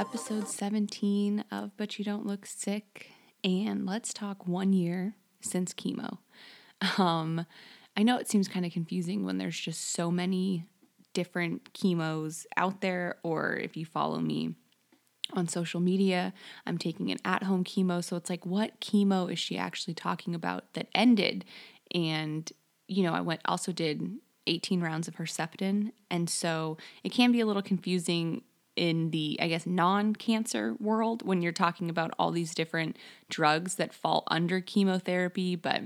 episode 17 of But You Don't Look Sick. And let's talk one year since chemo. Um, I know it seems kind of confusing when there's just so many different chemos out there, or if you follow me on social media, I'm taking an at home chemo. So it's like, what chemo is she actually talking about that ended? And, you know, I went also did 18 rounds of Herceptin. And so it can be a little confusing in the, I guess, non cancer world when you're talking about all these different drugs that fall under chemotherapy. But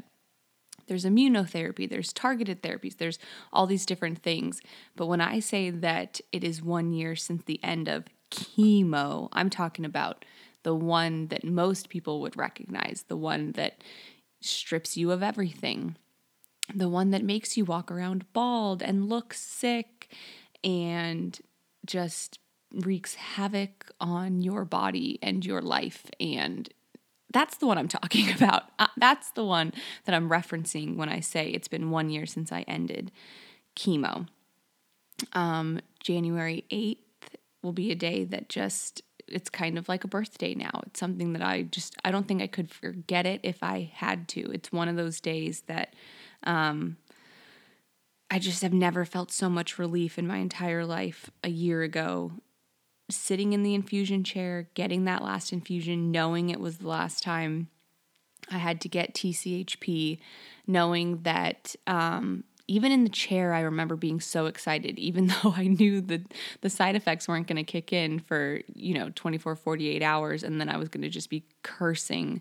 there's immunotherapy, there's targeted therapies, there's all these different things. But when I say that it is one year since the end of chemo, I'm talking about the one that most people would recognize, the one that strips you of everything, the one that makes you walk around bald and look sick and just wreaks havoc on your body and your life and that's the one I'm talking about. Uh, that's the one that I'm referencing when I say it's been one year since I ended chemo. Um, January 8th will be a day that just, it's kind of like a birthday now. It's something that I just, I don't think I could forget it if I had to. It's one of those days that um, I just have never felt so much relief in my entire life a year ago sitting in the infusion chair, getting that last infusion, knowing it was the last time I had to get TCHP, knowing that um, even in the chair, I remember being so excited, even though I knew that the side effects weren't going to kick in for, you know, 24, 48 hours. And then I was going to just be cursing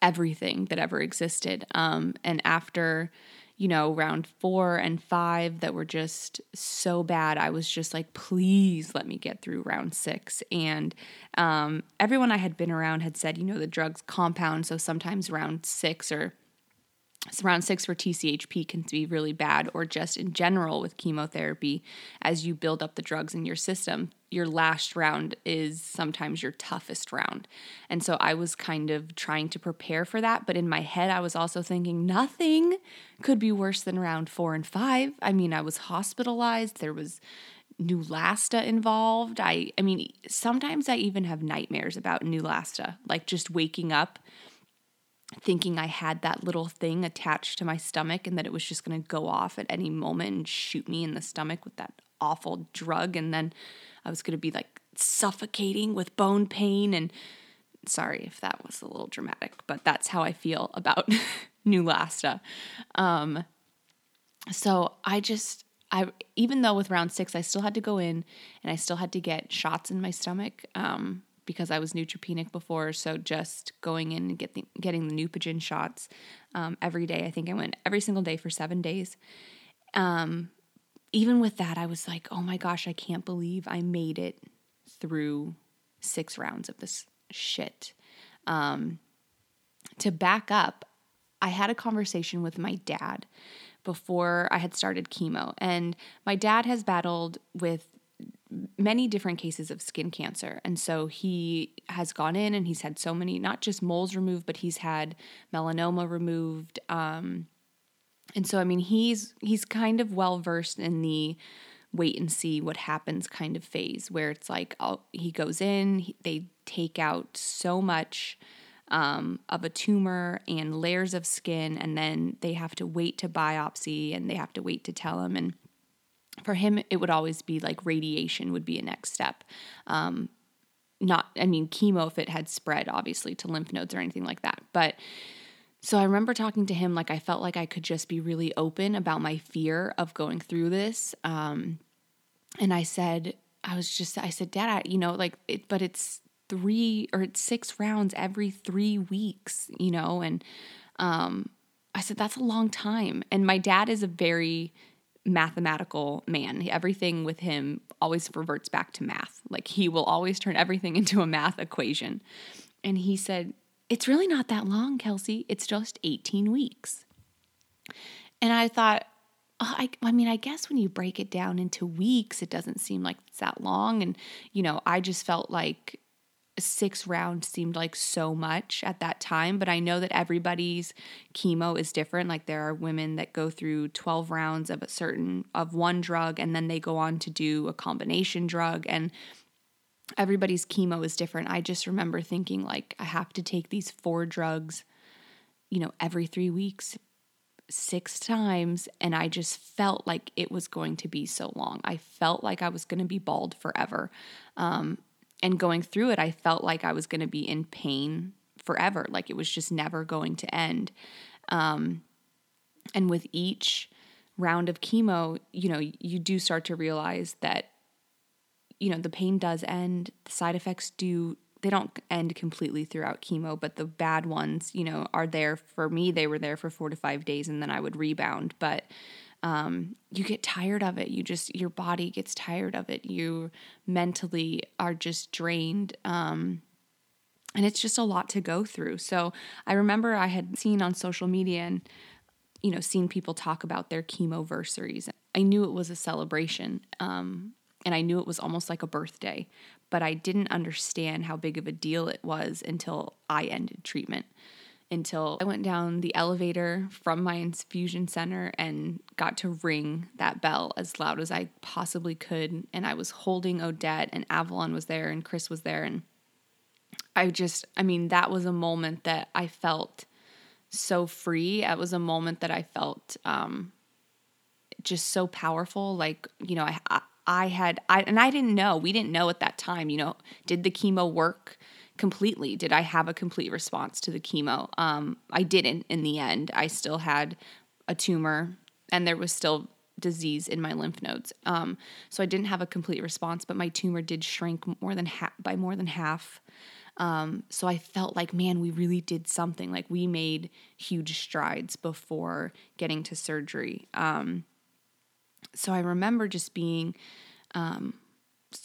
everything that ever existed. Um, and after you know, round four and five that were just so bad. I was just like, please let me get through round six. And um, everyone I had been around had said, you know, the drugs compound. So sometimes round six or round six for TCHP can be really bad, or just in general with chemotherapy, as you build up the drugs in your system, your last round is sometimes your toughest round. And so I was kind of trying to prepare for that. But in my head, I was also thinking nothing could be worse than round four and five. I mean, I was hospitalized, there was Neulasta involved. I I mean, sometimes I even have nightmares about Neulasta, like just waking up thinking I had that little thing attached to my stomach and that it was just going to go off at any moment and shoot me in the stomach with that awful drug. And then I was going to be like suffocating with bone pain. And sorry if that was a little dramatic, but that's how I feel about Neulasta. Um, so I just, I even though with round six I still had to go in and I still had to get shots in my stomach. Um, because I was neutropenic before. So just going in and get the, getting the Neupogen shots um, every day. I think I went every single day for seven days. Um, even with that, I was like, oh my gosh, I can't believe I made it through six rounds of this shit. Um, to back up, I had a conversation with my dad before I had started chemo. And my dad has battled with many different cases of skin cancer. And so he has gone in and he's had so many, not just moles removed, but he's had melanoma removed. Um, and so, I mean, he's he's kind of well versed in the wait and see what happens kind of phase where it's like I'll, he goes in, he, they take out so much um, of a tumor and layers of skin, and then they have to wait to biopsy and they have to wait to tell him. And for him, it would always be like radiation would be a next step. Um, not, I mean, chemo if it had spread, obviously, to lymph nodes or anything like that. But so I remember talking to him like I felt like I could just be really open about my fear of going through this. Um, and I said, I was just, I said, Dad, I, you know, like, it, but it's three or it's six rounds every three weeks, you know, and um, I said, that's a long time. And my dad is a very, mathematical man. Everything with him always reverts back to math. Like he will always turn everything into a math equation. And he said, It's really not that long, Kelsey. It's just 18 weeks. And I thought, oh, I, I mean, I guess when you break it down into weeks, it doesn't seem like it's that long. And, you know, I just felt like six rounds seemed like so much at that time, but I know that everybody's chemo is different. Like there are women that go through 12 rounds of a certain of one drug and then they go on to do a combination drug and everybody's chemo is different. I just remember thinking, like, I have to take these four drugs, you know, every three weeks, six times. And I just felt like it was going to be so long. I felt like I was going to be bald forever. Um, and going through it, I felt like I was going to be in pain forever. Like it was just never going to end. Um, and with each round of chemo, you know, you do start to realize that, you know, the pain does end, the side effects do they don't end completely throughout chemo, but the bad ones, you know, are there for me. They were there for four to five days and then I would rebound. But um, you get tired of it. You just, your body gets tired of it. You mentally are just drained. Um, and it's just a lot to go through. So I remember I had seen on social media and, you know, seen people talk about their chemoversaries. I knew it was a celebration. Um, and I knew it was almost like a birthday, but I didn't understand how big of a deal it was until I ended treatment. Until I went down the elevator from my infusion center and got to ring that bell as loud as I possibly could. And I was holding Odette, and Avalon was there, and Chris was there. And I just, I mean, that was a moment that I felt so free. It was a moment that I felt um, just so powerful. Like, you know, I, I had, I, and I didn't know, we didn't know at that time, you know, did the chemo work completely? Did I have a complete response to the chemo? Um, I didn't in the end. I still had a tumor and there was still disease in my lymph nodes. Um, so I didn't have a complete response, but my tumor did shrink more than half by more than half. Um, so I felt like, man, we really did something. Like we made huge strides before getting to surgery. Um, so I remember just being um,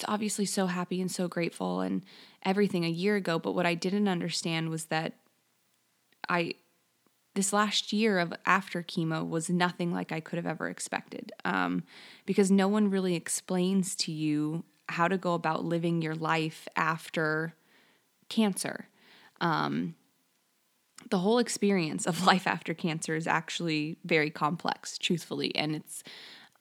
obviously so happy and so grateful and everything a year ago. But what I didn't understand was that I, this last year of after chemo was nothing like I could have ever expected um, because no one really explains to you how to go about living your life after cancer. Um, the whole experience of life after cancer is actually very complex, truthfully, and it's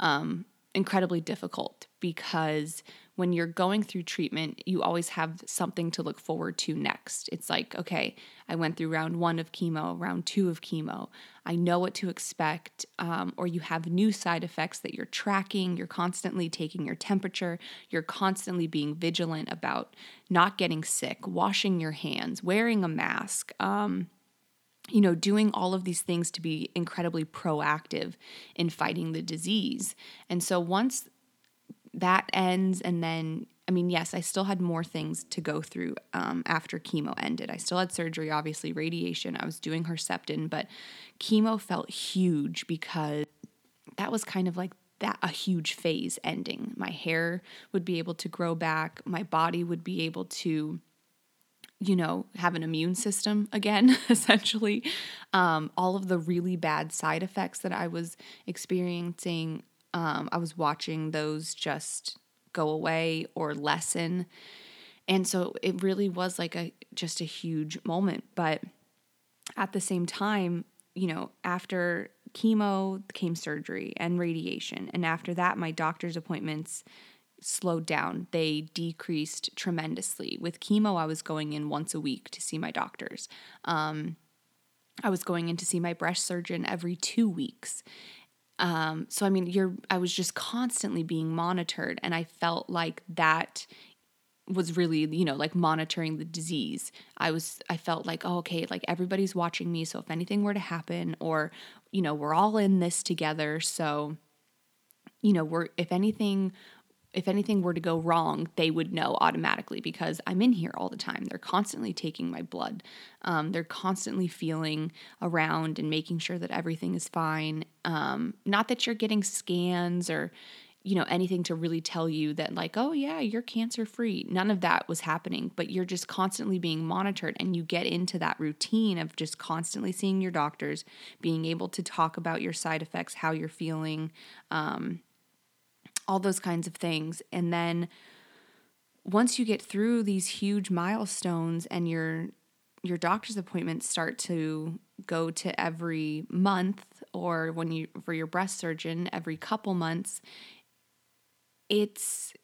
um, incredibly difficult because when you're going through treatment, you always have something to look forward to next. It's like, okay, I went through round one of chemo, round two of chemo. I know what to expect. Um, or you have new side effects that you're tracking. You're constantly taking your temperature. You're constantly being vigilant about not getting sick, washing your hands, wearing a mask. Um, you know, doing all of these things to be incredibly proactive in fighting the disease. And so once that ends, and then, I mean, yes, I still had more things to go through um, after chemo ended. I still had surgery, obviously, radiation. I was doing Herceptin, but chemo felt huge because that was kind of like that a huge phase ending. My hair would be able to grow back, my body would be able to you know, have an immune system again, essentially. Um, all of the really bad side effects that I was experiencing, um, I was watching those just go away or lessen. And so it really was like a just a huge moment. But at the same time, you know, after chemo came surgery and radiation. And after that, my doctor's appointments slowed down. They decreased tremendously. With chemo, I was going in once a week to see my doctors. Um, I was going in to see my breast surgeon every two weeks. Um, so I mean, you're I was just constantly being monitored, and I felt like that was really you know like monitoring the disease. I was i felt like oh okay like everybody's watching me so if anything were to happen or you know we're all in this together so you know we're if anything if anything were to go wrong, they would know automatically because I'm in here all the time. They're constantly taking my blood. Um, they're constantly feeling around and making sure that everything is fine. Um, not that you're getting scans or, you know, anything to really tell you that, like, oh, yeah, you're cancer free. None of that was happening, but you're just constantly being monitored and you get into that routine of just constantly seeing your doctors, being able to talk about your side effects, how you're feeling. Um, all those kinds of things. And then once you get through these huge milestones and your your doctor's appointments start to go to every month or when you for your breast surgeon every couple months it's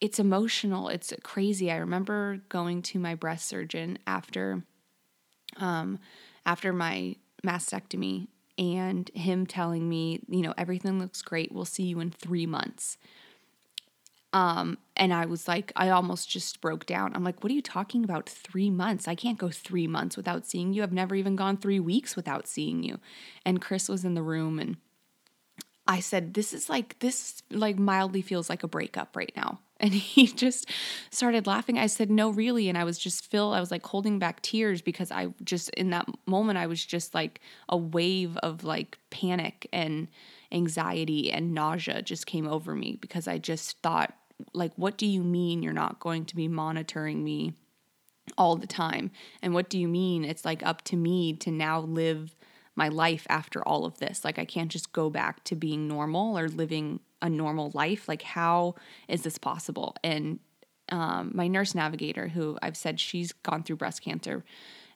it's emotional. It's crazy. I remember going to my breast surgeon after um after my mastectomy and him telling me, you know, everything looks great. We'll see you in 3 months. Um, and I was like, I almost just broke down. I'm like, what are you talking about? Three months? I can't go three months without seeing you. I've never even gone three weeks without seeing you. And Chris was in the room and I said, This is like, this like mildly feels like a breakup right now. And he just started laughing. I said, No, really. And I was just filled, I was like holding back tears because I just, in that moment, I was just like a wave of like panic and anxiety and nausea just came over me because I just thought, like, what do you mean you're not going to be monitoring me all the time? And what do you mean it's like up to me to now live my life after all of this. Like, I can't just go back to being normal or living a normal life. Like, how is this possible? And um, my nurse navigator, who I've said she's gone through breast cancer,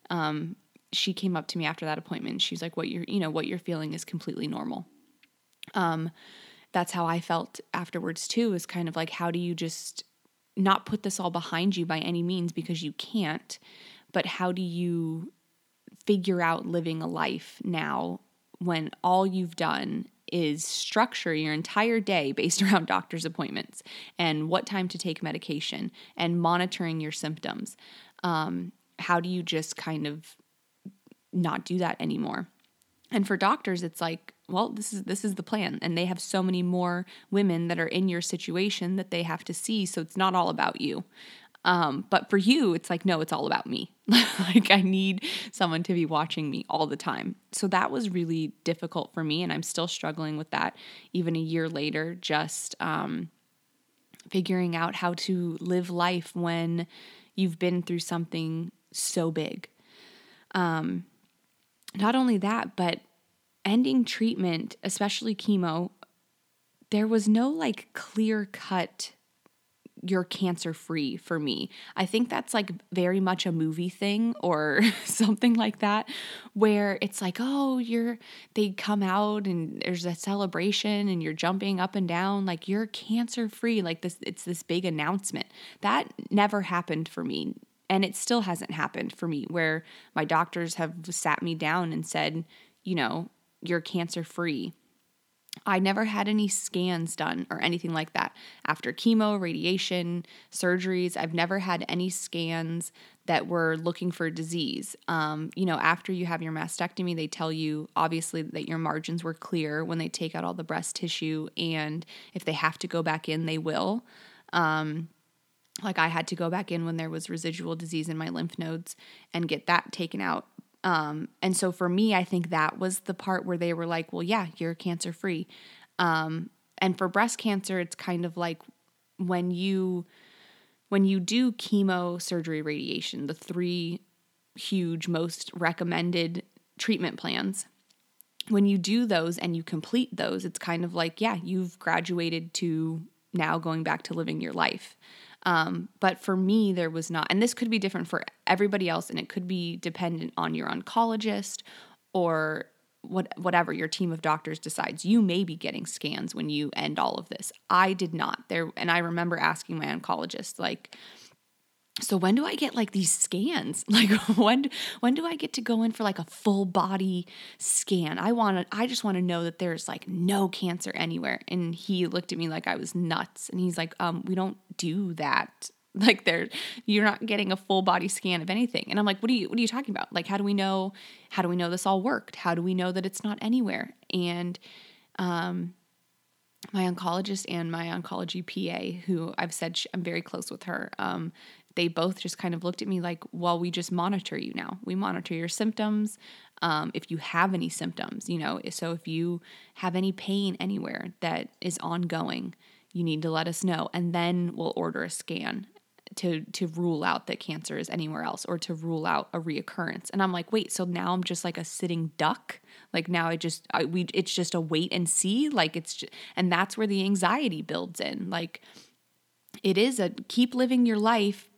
um, she came up to me after that appointment. She's like, "What you're, you know, what you're feeling is completely normal." Um, that's how I felt afterwards too. Is kind of like, how do you just not put this all behind you by any means because you can't, but how do you figure out living a life now when all you've done is structure your entire day based around doctor's appointments and what time to take medication and monitoring your symptoms. Um, how do you just kind of not do that anymore? And for doctors, it's like, well, this is this is the plan, and they have so many more women that are in your situation that they have to see. So it's not all about you. Um, but for you, it's like, no, it's all about me. like, I need someone to be watching me all the time. So that was really difficult for me. And I'm still struggling with that even a year later, just um, figuring out how to live life when you've been through something so big. Um, not only that, but ending treatment, especially chemo, there was no like clear cut you're cancer free for me. I think that's like very much a movie thing or something like that where it's like, oh, you're they come out and there's a celebration and you're jumping up and down like you're cancer free like this it's this big announcement. That never happened for me and it still hasn't happened for me where my doctors have sat me down and said, you know, you're cancer free I never had any scans done or anything like that. After chemo, radiation, surgeries, I've never had any scans that were looking for disease. Um, you know, after you have your mastectomy, they tell you obviously that your margins were clear when they take out all the breast tissue, and if they have to go back in, they will. Um, like I had to go back in when there was residual disease in my lymph nodes and get that taken out. Um, and so for me, I think that was the part where they were like, well, yeah, you're cancer free. Um, and for breast cancer, it's kind of like when you when you do chemo, surgery, radiation, the three huge most recommended treatment plans. When you do those and you complete those, it's kind of like, yeah, you've graduated to now going back to living your life. Um, but for me, there was not, and this could be different for everybody else, and it could be dependent on your oncologist or what whatever your team of doctors decides. You may be getting scans when you end all of this. I did not. There and i remember asking my oncologist like so when do I get like these scans? Like when when do I get to go in for like a full body scan? I want to I just want to know that there's like no cancer anywhere. And he looked at me like I was nuts and he's like, "Um, we don't do that." Like there you're not getting a full body scan of anything. And I'm like, "What are you what are you talking about? Like how do we know how do we know this all worked? How do we know that it's not anywhere?" And um my oncologist and my oncology PA, who I've said I'm very close with her, um, they both just kind of looked at me like, well, we just monitor you now. We monitor your symptoms. Um, if you have any symptoms, you know, so if you have any pain anywhere that is ongoing, you need to let us know. And then we'll order a scan to to rule out that cancer is anywhere else or to rule out a reoccurrence. And I'm like, wait, so now I'm just like a sitting duck? Like now I just I, we it's just a wait and see. Like it's just, and that's where the anxiety builds in. Like it is a keep living your life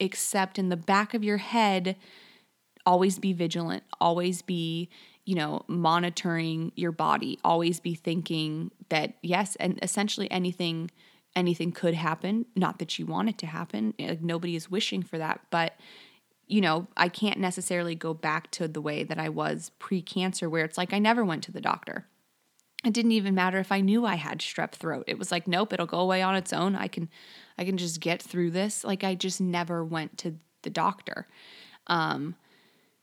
except in the back of your head, always be vigilant, always be, you know, monitoring your body, always be thinking that, yes, and essentially anything anything could happen. Not that you want it to happen. Like nobody is wishing for that, but you know, I can't necessarily go back to the way that I was pre cancer, where it's like I never went to the doctor. It didn't even matter if I knew I had strep throat. It was like, nope, it'll go away on its own. I can, I can just get through this. Like I just never went to the doctor. Um,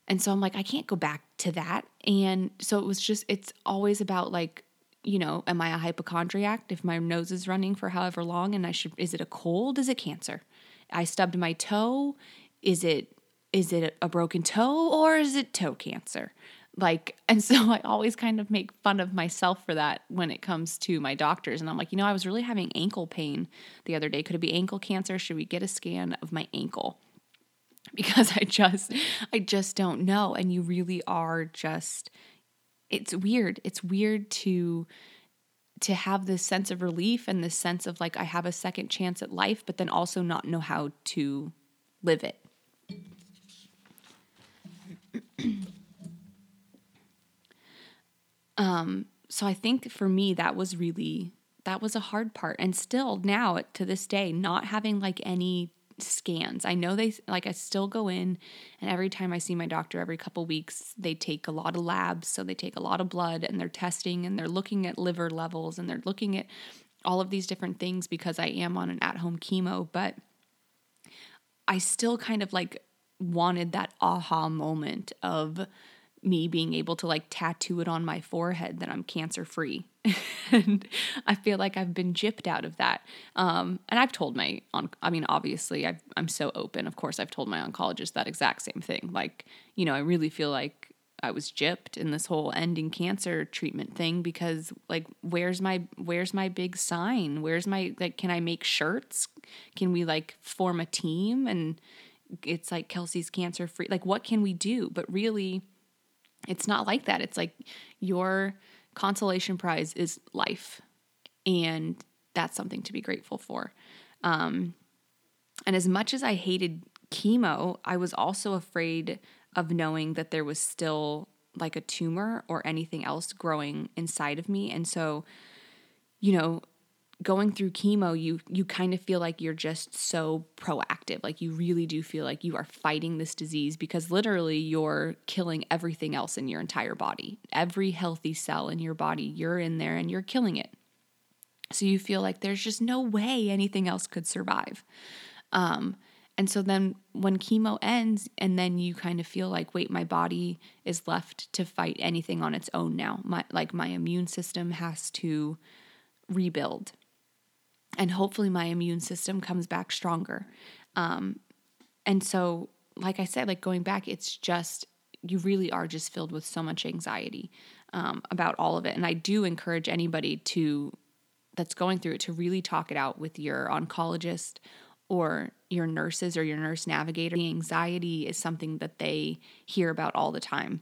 and so I'm like, I can't go back to that. And so it was just, it's always about like, you know, am I a hypochondriac if my nose is running for however long and I should, is it a cold? Is it cancer? I stubbed my toe. Is it is it a broken toe or is it toe cancer? Like, and so I always kind of make fun of myself for that when it comes to my doctors. And I'm like, you know, I was really having ankle pain the other day. Could it be ankle cancer? Should we get a scan of my ankle? Because I just, I just don't know. And you really are just, it's weird. It's weird to, to have this sense of relief and this sense of like I have a second chance at life, but then also not know how to live it. Um, so I think for me, that was really, that was a hard part. And still now to this day, not having like any scans. I know they like I still go in and every time I see my doctor every couple weeks, they take a lot of labs, so they take a lot of blood and they're testing and they're looking at liver levels and they're looking at all of these different things because I am on an at-home chemo, but I still kind of like wanted that aha moment of me being able to like tattoo it on my forehead that I'm cancer free. and I feel like I've been gypped out of that. Um, and I've told my, on, I mean, obviously i am so open. Of course, I've told my oncologist that exact same thing. Like, you know, I really feel like I was gypped in this whole ending cancer treatment thing because like, where's my, where's my big sign? Where's my, like, can I make shirts? Can we like form a team? And, it's like Kelsey's cancer free. Like, what can we do? But really, it's not like that. It's like your consolation prize is life. And that's something to be grateful for. Um, and as much as I hated chemo, I was also afraid of knowing that there was still like a tumor or anything else growing inside of me. And so, you know, going through chemo you you kind of feel like you're just so proactive. Like you really do feel like you are fighting this disease because literally you're killing everything else in your entire body. Every healthy cell in your body you're in there and you're killing it. So you feel like there's just no way anything else could survive. Um, and so then when chemo ends and then you kind of feel like wait my body is left to fight anything on its own now. My like my immune system has to rebuild and hopefully my immune system comes back stronger. Um, and so, like I said, like going back, it's just you really are just filled with so much anxiety um, about all of it. And I do encourage anybody to that's going through it to really talk it out with your oncologist or your nurses or your nurse navigator. The anxiety is something that they hear about all the time.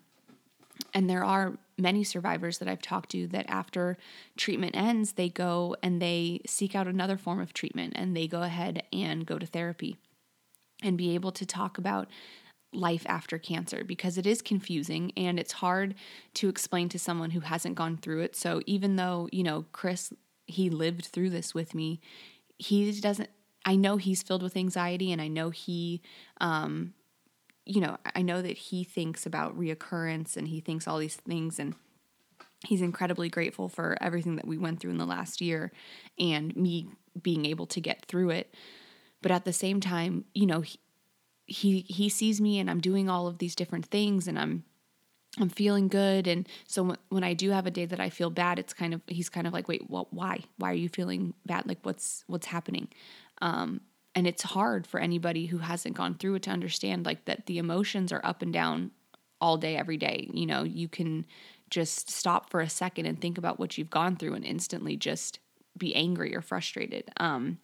And there are many survivors that I've talked to that after treatment ends, they go and they seek out another form of treatment and they go ahead and go to therapy and be able to talk about life after cancer because it is confusing and it's hard to explain to someone who hasn't gone through it. So even though, you know, Chris he lived through this with me, he doesn't I know he's filled with anxiety and I know he um you know, I know that he thinks about reoccurrence and he thinks all these things and he's incredibly grateful for everything that we went through in the last year and me being able to get through it. But at the same time, you know, he he, he sees me and I'm doing all of these different things and I'm I'm feeling good. And so when I do have a day that I feel bad it's kind of he's kind of like wait well why? Why are you feeling bad? Like what's what's happening? Um and it's hard for anybody who hasn't gone through it to understand like that the emotions are up and down all day every day. You know you can just stop for a second and think about what you've gone through and instantly just be angry or frustrated. Um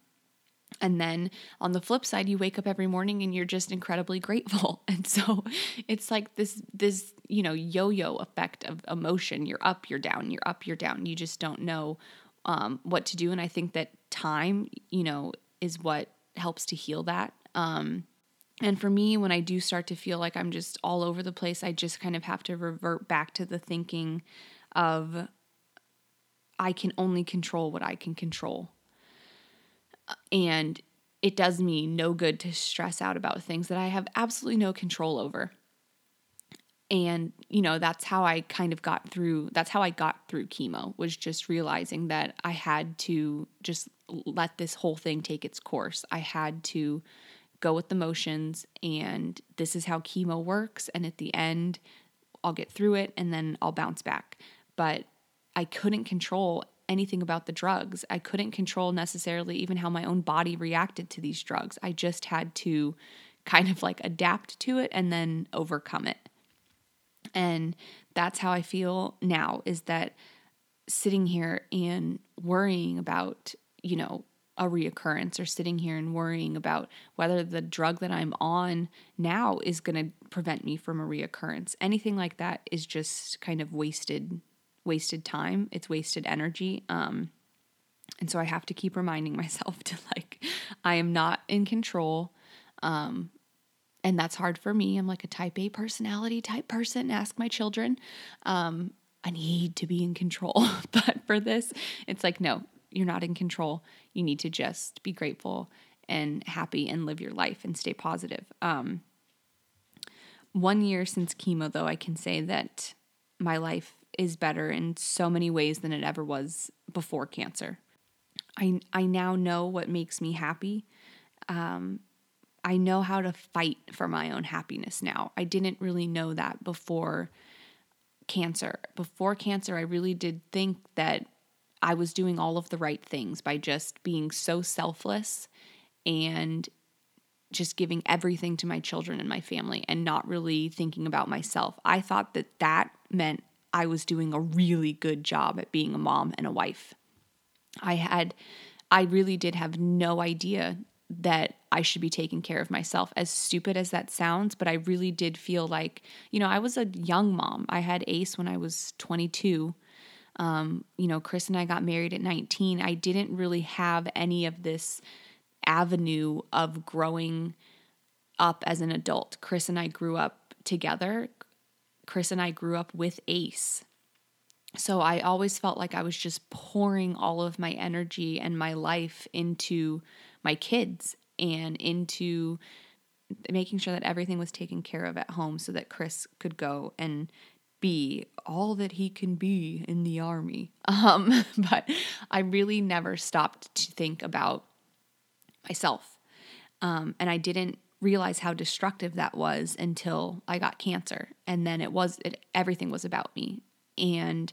and then on the flip side you wake up every morning and you're just incredibly grateful. And so it's like this this you know yo-yo effect of emotion. You're up you're down you're up you're down. You just don't know um, what to do. And i think that time you know is what helps to heal that. Um, and for me, when I do start to feel like I'm just all over the place, I just kind of have to revert back to the thinking of I can only control what I can control. And it does me no good to stress out about things that I have absolutely no control over. And, you know, that's how I kind of got through, that's how I got through chemo, was just realizing that I had to just let this whole thing take its course. I had to go with the motions, and this is how chemo works. And at the end, I'll get through it and then I'll bounce back. But I couldn't control anything about the drugs. I couldn't control necessarily even how my own body reacted to these drugs. I just had to kind of like adapt to it and then overcome it. And that's how I feel now is that sitting here and worrying about, you know, a reoccurrence or sitting here and worrying about whether the drug that I'm on now is going to prevent me from a reoccurrence. Anything like that is just kind of wasted wasted time, it's wasted energy. Um, and so I have to keep reminding myself to like, I am not in control. Um, and that's hard for me. I'm like a type A personality type person. Ask my children. Um, I need to be in control. but for this, it's like, no, you're not in control. You need to just be grateful and happy and live your life and stay positive. Um, one year since chemo, though, I can say that my life is better in so many ways than it ever was before cancer. I I now know what makes me happy. Um, I know how to fight for my own happiness now. I didn't really know that before cancer. Before cancer, I really did think that I was doing all of the right things by just being so selfless and just giving everything to my children and my family and not really thinking about myself. I thought that that meant I was doing a really good job at being a mom and a wife. I had, I really did have no idea that I should be taking care of myself, as stupid as that sounds. But I really did feel like, you know, I was a young mom. I had Ace when I was 22. Um, you know, Chris and I got married at 19. I didn't really have any of this avenue of growing up as an adult. Chris and I grew up together. Chris and I grew up with Ace. So I always felt like I was just pouring all of my energy and my life into my kids and into making sure that everything was taken care of at home so that Chris could go and be all that he can be in the army. Um, but I really never stopped to think about myself. Um, and I didn't realize how destructive that was until I got cancer. And then it was, it, everything was about me. And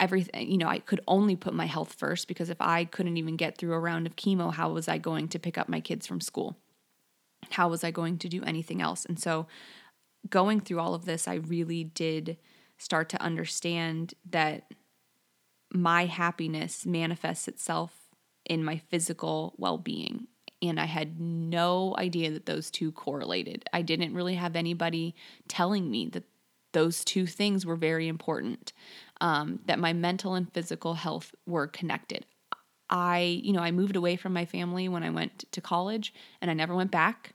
everything, you know, I could only put my health first because if I couldn't even get through a round of chemo, how was I going to pick up my kids from school? How was I going to do anything else? And so going through all of this, I really did start to understand that my happiness manifests itself in my physical well being and I had no idea that those two correlated. I didn't really have anybody telling me that those two things were very important, um, that my mental and physical health were connected. I, you know, I moved away from my family when I went to college and I never went back.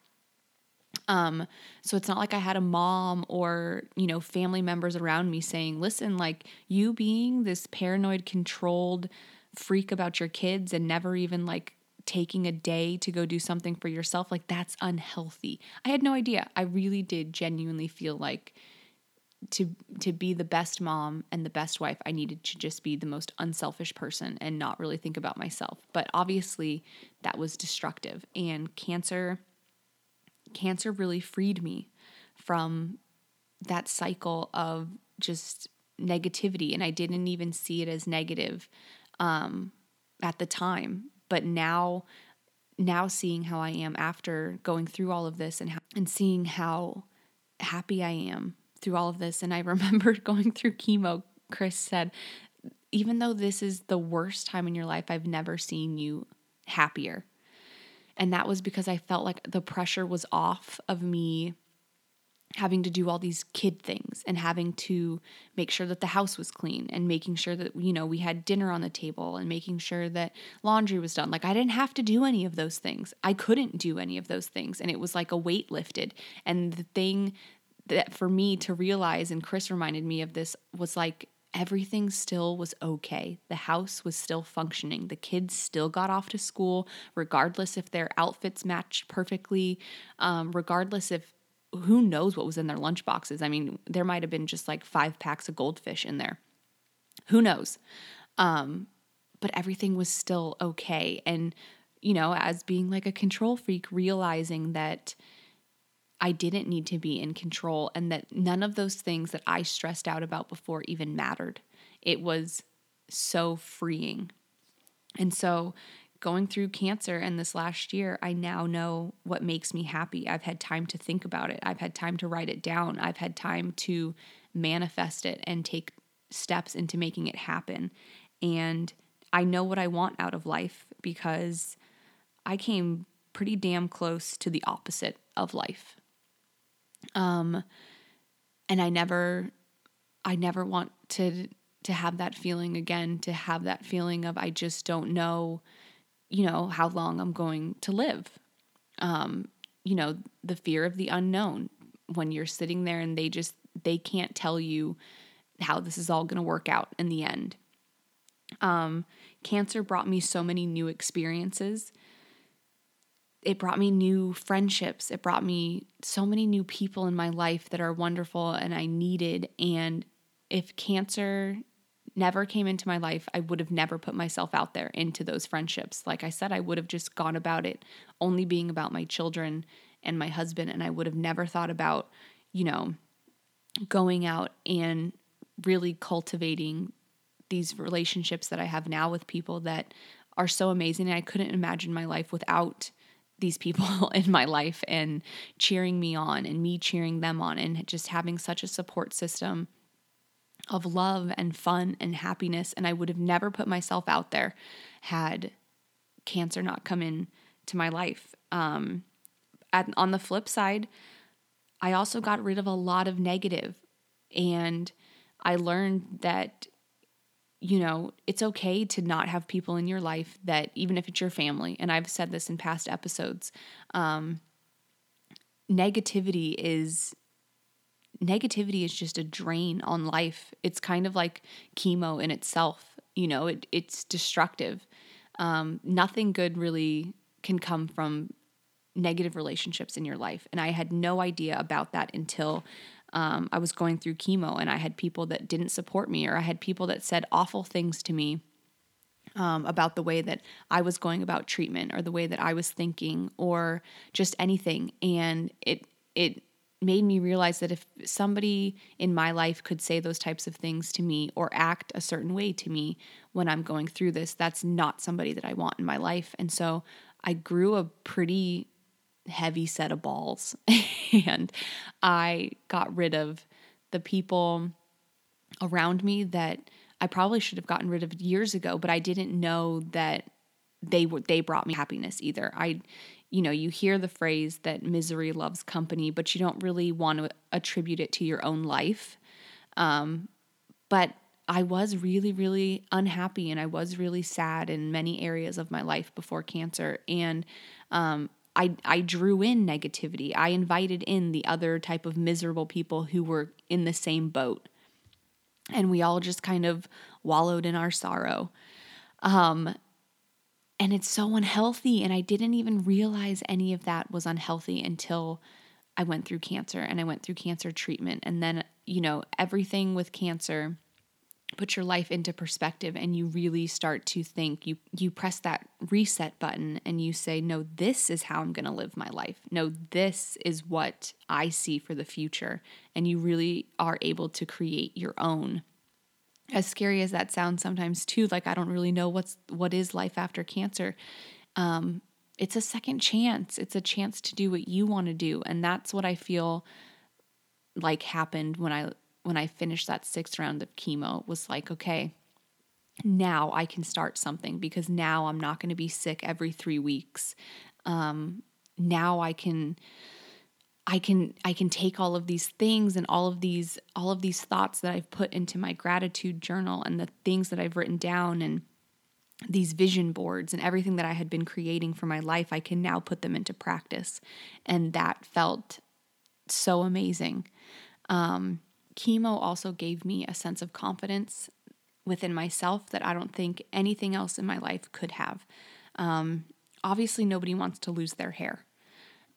Um, so it's not like I had a mom or, you know, family members around me saying, listen, like you being this paranoid, controlled freak about your kids and never even like taking a day to go do something for yourself, like that's unhealthy. I had no idea. I really did genuinely feel like to to be the best mom and the best wife, I needed to just be the most unselfish person and not really think about myself. But obviously, that was destructive. And cancer cancer really freed me from that cycle of just negativity. And I didn't even see it as negative um, at the time. But now now seeing how I am after going through all of this and how, and seeing how happy I am through all of this and I remember going through chemo Chris said even though this is the worst time in your life I've never seen you happier. And that was because I felt like the pressure was off of me having to do all these kid things and having to make sure that the house was clean and making sure that you know we had dinner on the table and making sure that laundry was done. Like i didn't have to do any of those things. I couldn't do any of those things and it was like a weight lifted. And the thing that for me to realize and chris reminded me of this was like everything still was okay. The house was still functioning. The kids still got off to school, regardless if their outfits matched perfectly, um, regardless if who knows what was in their lunch boxes. I mean, there might have been just like five packs of goldfish in there. Who knows? Um, but everything was still okay. And, you know, as being like a control freak, realizing that I didn't need to be in control and that none of those things that I stressed out about before even mattered. It was so freeing. And so, going through cancer and this last year, I now know what makes me happy. I've had time to think about it, I've had time to write it down, I've had time to manifest it and take steps into making it happen. And I know what I want out of life because I came pretty damn close to the opposite of life. Um, and I never, I never want to to have that feeling again. To have that feeling of I just don't know, you know, how long I'm going to live. Um, you know, the fear of the unknown when you're sitting there and they just they can't tell you how this is all going to work out in the end. Um, cancer brought me so many new experiences it brought me new friendships. It brought me so many new people in my life that are wonderful and I needed. And if cancer never came into my life, I would have never put myself out there into those friendships. Like I said, I would have just gone about it only being about my children and my husband. And I would have never thought about, you know, going out and really cultivating these relationships that I have now with people that are so amazing. And I couldn't imagine my life without these people in my life and cheering me on and me cheering them on and just having such a support system of love and fun and happiness. And I would have never put myself out there had cancer not come in to my life. Um at, on the flip side I also got rid of a lot of negative. And I learned that you know, it's okay to not have people in your life that, even if it's your family, and I've said this in past episodes, um, negativity is negativity is just a drain on life. It's kind of like chemo in itself. You know, it, it's destructive. Um, nothing good really can come from negative relationships in your life. And I had no idea about that until um, I was going through chemo and I had people that didn't support me, or I had people that said awful things to me um, about the way that I was going about treatment, or the way that I was thinking, or just anything. And it it made me realize that if somebody in my life could say those types of things to me or act a certain way to me when I'm going through this, that's not somebody that I want in my life. And so I grew a pretty heavy set of balls. and I got rid of the people around me that I probably should have gotten rid of years ago, but I didn't know that they were they brought me happiness either. I you know, you hear the phrase that misery loves company, but you don't really want to attribute it to your own life. Um, but I was really, really unhappy and I was really sad in many areas of my life before cancer. And um, I, I drew in negativity. I invited in the other type of miserable people who were in the same boat. And we all just kind of wallowed in our sorrow. Um, and it's so unhealthy. And I didn't even realize any of that was unhealthy until I went through cancer and I went through cancer treatment. And then, you know, everything with cancer put your life into perspective and you really start to think you you press that reset button and you say no this is how I'm going to live my life. No this is what I see for the future. And you really are able to create your own. As scary as that sounds sometimes too like I don't really know what's what is life after cancer um it's a second chance. It's a chance to do what you want to do. And that's what I feel like happened when I when I finished that sixth round of chemo was like, okay, now I can start something because now I'm not going to be sick every three weeks. Um, now I can. I can I can take all of these things and all of these all of these thoughts that I've put into my gratitude journal and the things that I've written down and these vision boards and everything that I had been creating for my life I can now put them into practice and that felt so amazing um, chemo also gave me a sense of confidence within myself that I don't think anything else in my life could have. Um, obviously, nobody wants to lose their hair.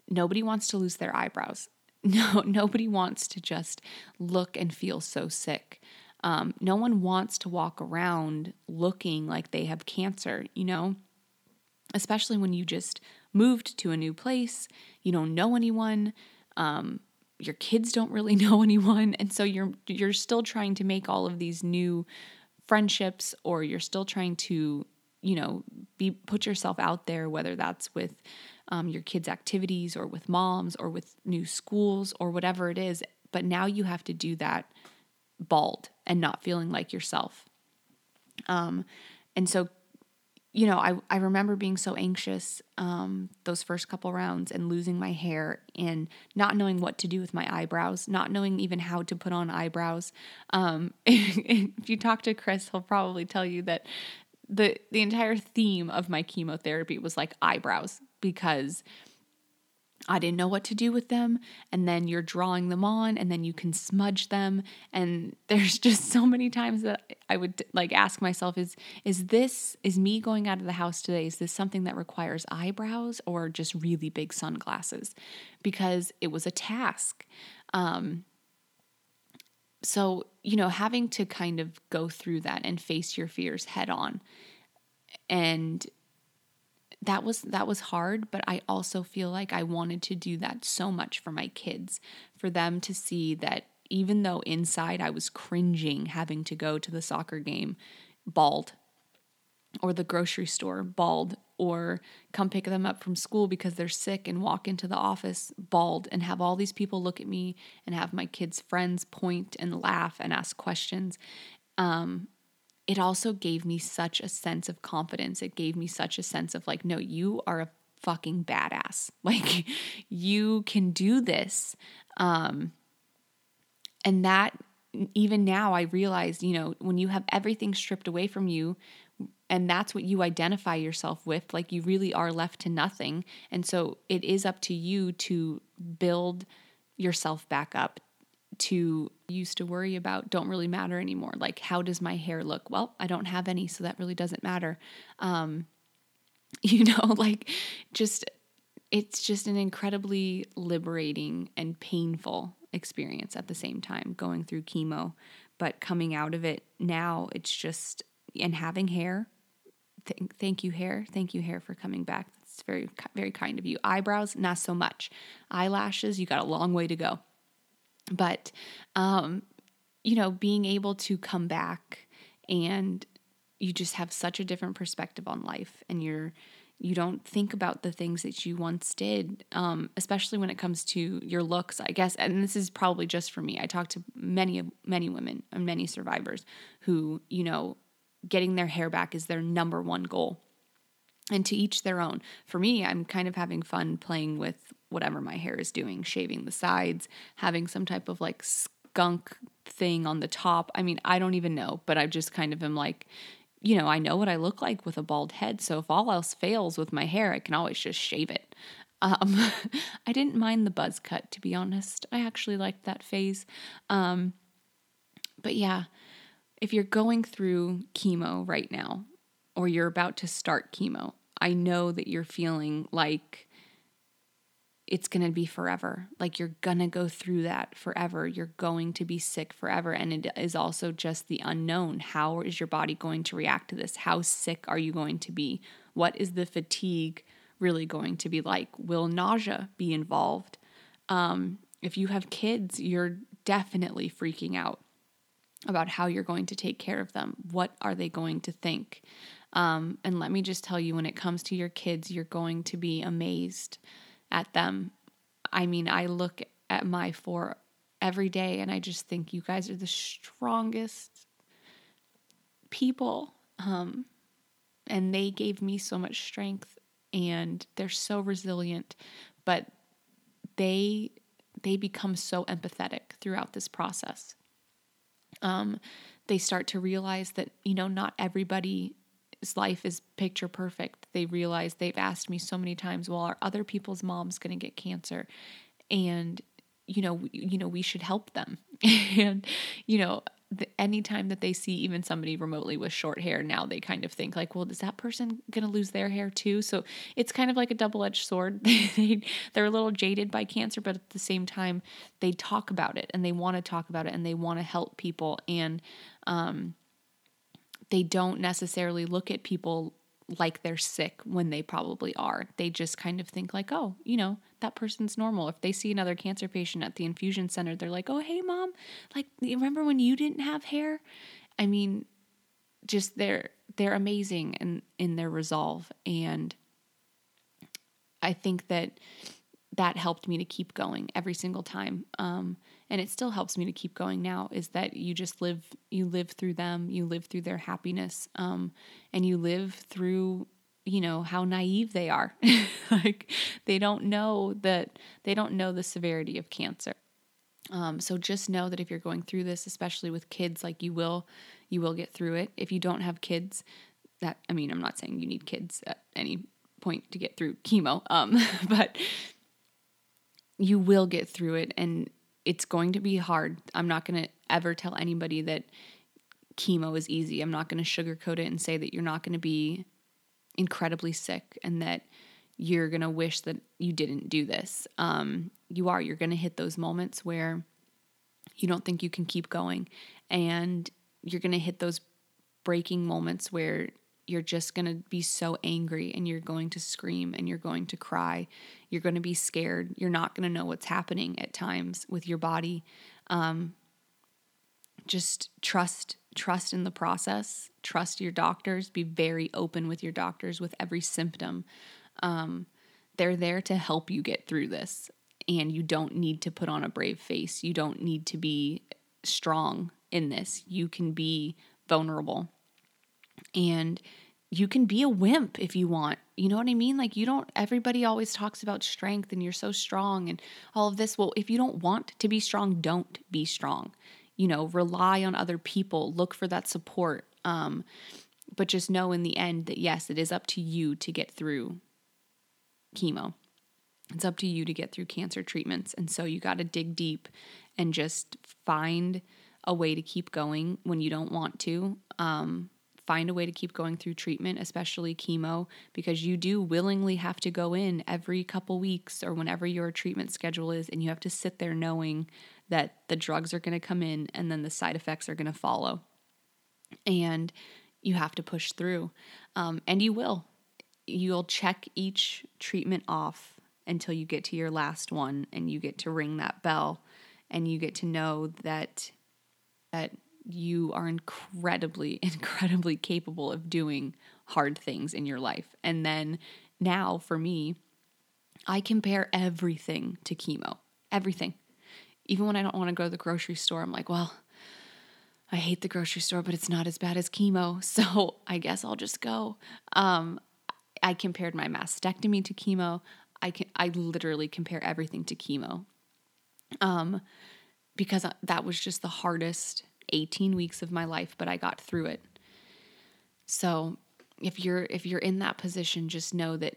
Nobody wants to lose their eyebrows. No, nobody wants to just look and feel so sick. Um, no one wants to walk around looking like they have cancer, you know? Especially when you just moved to a new place, you don't know anyone, um, your kids don't really know anyone, and so you're you're still trying to make all of these new friendships, or you're still trying to, you know, be put yourself out there, whether that's with um, your kids' activities or with moms or with new schools or whatever it is. But now you have to do that bald and not feeling like yourself. Um, and so, you know, I, I remember being so anxious um, those first couple rounds and losing my hair and not knowing what to do with my eyebrows, not knowing even how to put on eyebrows. Um, if you talk to Chris, he'll probably tell you that the the entire theme of my chemotherapy was like eyebrows because I didn't know what to do with them. And then you're drawing them on, and then you can smudge them. And there's just so many times that I would like ask myself, is is this is me going out of the house today? Is this something that requires eyebrows or just really big sunglasses? Because it was a task. Um, so, you know, having to kind of go through that and face your fears head on and that was that was hard but i also feel like i wanted to do that so much for my kids for them to see that even though inside i was cringing having to go to the soccer game bald or the grocery store bald or come pick them up from school because they're sick and walk into the office bald and have all these people look at me and have my kids friends point and laugh and ask questions um, it also gave me such a sense of confidence. It gave me such a sense of like, no, you are a fucking badass. Like, you can do this. Um, and that, even now, I realized, you know, when you have everything stripped away from you, and that's what you identify yourself with, like, you really are left to nothing. And so it is up to you to build yourself back up, to used to worry about don't really matter anymore. Like, how does my hair look? Well, I don't have any, so that really doesn't matter. Um, you know, like, just it's just an incredibly liberating and painful experience at the same time going through chemo. But coming out of it now, it's just, and having hair. Th- thank you, hair. Thank you, hair, for coming back. It's very, very kind of you. Eyebrows, not so much. Eyelashes, you got a long way to go. But, um, you know, being able to come back and you just have such a different perspective on life and you're, you don't think about the things that you once did, um, especially when it comes to your looks, I guess. And this is probably just for me. I talk to many, of many women and many survivors who, you know, getting their hair back is their number one goal. And to each their own. For me, I'm kind of having fun playing with whatever my hair is doing, shaving the sides, having some type of like skunk thing on the top. I mean, I don't even know, but I just kind of am like, you know, I know what I look like with a bald head. So if all else fails with my hair, I can always just shave it. Um, I didn't mind the buzz cut, to be honest. I actually liked that phase. Um, but yeah, if you're going through chemo right now, or you're about to start chemo, I know that you're feeling like it's going to be forever. Like you're going to go through that forever. You're going to be sick forever. And it is also just the unknown. How is your body going to react to this? How sick are you going to be? What is the fatigue really going to be like? Will nausea be involved? Um, if you have kids, you're definitely freaking out about how you're going to take care of them. What are they going to think? Um, and let me just tell you, when it comes to your kids, you're going to be amazed at them. I mean, I look at my four every day and I just think you guys are the strongest people. Um, and they gave me so much strength and they're so resilient, but they they become so empathetic throughout this process. Um, they start to realize that you know not everybody life is picture perfect. They realize they've asked me so many times, well, are other people's moms going to get cancer? And you know, you know, we should help them. and, you know, the, anytime that they see even somebody remotely with short hair, now they kind of think like, well, is that person going to lose their hair too? So it's kind of like a double edged sword. they, they're a little jaded by cancer, but at the same time, they talk about it and they want to talk about it and they want to help people. And, um, they don't necessarily look at people like they're sick when they probably are. They just kind of think like, oh, you know, that person's normal. If they see another cancer patient at the infusion center, they're like, oh, hey, mom, like, remember when you didn't have hair? I mean, just they're they're amazing in in their resolve, and I think that that helped me to keep going every single time. Um, and it still helps me to keep going now is that you just live you live through them you live through their happiness um, and you live through you know how naive they are like they don't know that they don't know the severity of cancer um, so just know that if you're going through this especially with kids like you will you will get through it if you don't have kids that i mean i'm not saying you need kids at any point to get through chemo um, but you will get through it and it's going to be hard. I'm not going to ever tell anybody that chemo is easy. I'm not going to sugarcoat it and say that you're not going to be incredibly sick and that you're going to wish that you didn't do this. Um, you are. You're going to hit those moments where you don't think you can keep going. And you're going to hit those breaking moments where you're just going to be so angry and you're going to scream and you're going to cry. You're going to be scared. You're not going to know what's happening at times with your body. Um, just trust trust in the process trust your doctors be very open with your doctors with every symptom um, they're there to help you get through this and you don't need to put on a brave face you don't need to be strong in this you can be vulnerable and you can be a wimp if you want. You know what I mean? Like, you don't, everybody always talks about strength and you're so strong and all of this. Well, if you don't want to be strong, don't be strong. You know, rely on other people, look for that support. Um, but just know in the end that yes, it is up to you to get through chemo. It's up to you to get through cancer treatments. And so you got to dig deep and just find a way to keep going when you don't want to. Um, find a way to keep going through treatment, especially chemo, because you do willingly have to go in every couple weeks or whenever your treatment schedule is, and you have to sit there knowing that the drugs are going to come in and then the side effects are going to follow. And you have to push through. Um, and you will. You'll check each treatment off until you get to your last one and you get to ring that bell and you get to know that that you are incredibly, incredibly capable of doing hard things in your life. And then now for me, I compare everything to chemo. Everything. Even when I don't want to go to the grocery store, I'm like, well, I hate the grocery store, but it's not as bad as chemo. So I guess I'll just go. Um, I compared my mastectomy to chemo. I can I literally compare everything to chemo. Um, because that was just the hardest 18 weeks of my life, but I got through it. So, if you're if you're in that position, just know that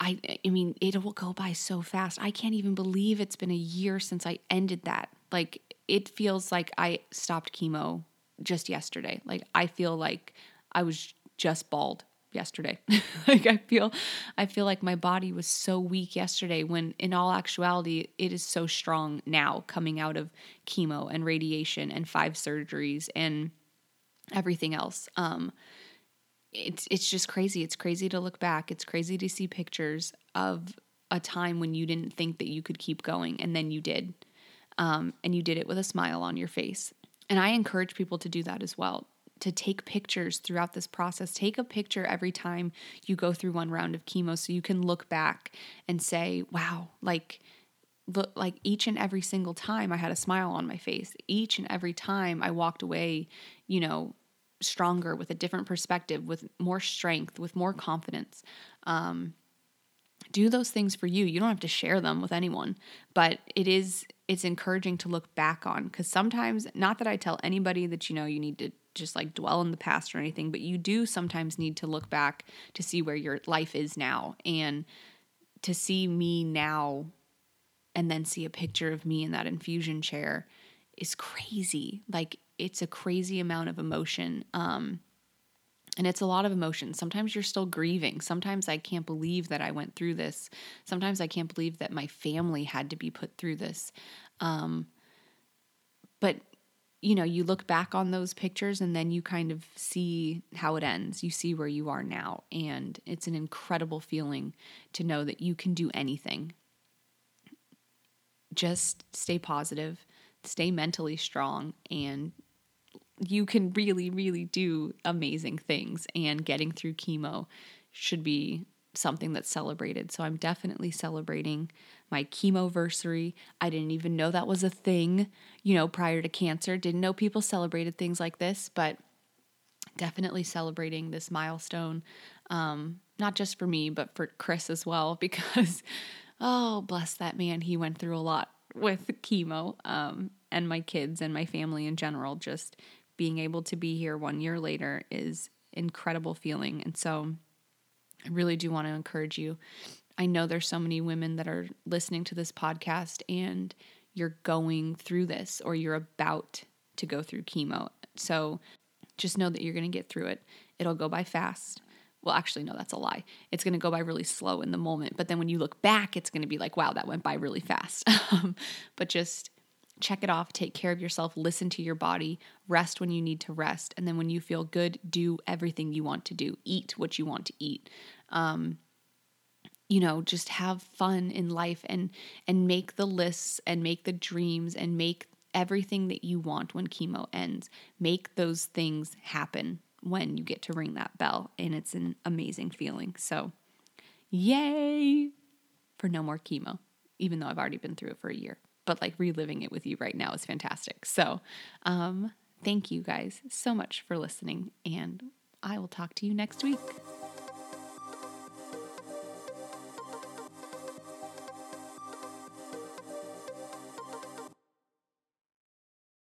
I I mean, it will go by so fast. I can't even believe it's been a year since I ended that. Like it feels like I stopped chemo just yesterday. Like I feel like I was just bald yesterday. like I feel I feel like my body was so weak yesterday when in all actuality it is so strong now coming out of chemo and radiation and five surgeries and everything else. Um it's it's just crazy. It's crazy to look back. It's crazy to see pictures of a time when you didn't think that you could keep going and then you did. Um, and you did it with a smile on your face. And I encourage people to do that as well to take pictures throughout this process. Take a picture every time you go through one round of chemo so you can look back and say, wow, like, look, like each and every single time I had a smile on my face. Each and every time I walked away, you know, stronger with a different perspective, with more strength, with more confidence. Um, do those things for you. You don't have to share them with anyone, but it is it's encouraging to look back on because sometimes not that I tell anybody that you know you need to just like dwell in the past or anything, but you do sometimes need to look back to see where your life is now and to see me now and then see a picture of me in that infusion chair is crazy. Like it's a crazy amount of emotion. Um, and it's a lot of emotion. Sometimes you're still grieving. Sometimes I can't believe that I went through this. Sometimes I can't believe that my family had to be put through this. Um, but you know, you look back on those pictures and then you kind of see how it ends. You see where you are now. And it's an incredible feeling to know that you can do anything. Just stay positive, stay mentally strong, and you can really, really do amazing things. And getting through chemo should be something that's celebrated. So I'm definitely celebrating my chemoversary. I didn't even know that was a thing, you know, prior to cancer. Didn't know people celebrated things like this, but definitely celebrating this milestone. Um, not just for me, but for Chris as well, because oh, bless that man, he went through a lot with chemo. Um, and my kids and my family in general, just being able to be here one year later is incredible feeling. And so I really do want to encourage you. I know there's so many women that are listening to this podcast and you're going through this or you're about to go through chemo. So just know that you're going to get through it. It'll go by fast. Well, actually, no, that's a lie. It's going to go by really slow in the moment. But then when you look back, it's going to be like, wow, that went by really fast. but just check it off, take care of yourself, listen to your body, rest when you need to rest. And then when you feel good, do everything you want to do, eat what you want to eat. Um, you know just have fun in life and and make the lists and make the dreams and make everything that you want when chemo ends make those things happen when you get to ring that bell and it's an amazing feeling so yay for no more chemo even though i've already been through it for a year but like reliving it with you right now is fantastic. So, um, thank you guys so much for listening, and I will talk to you next week.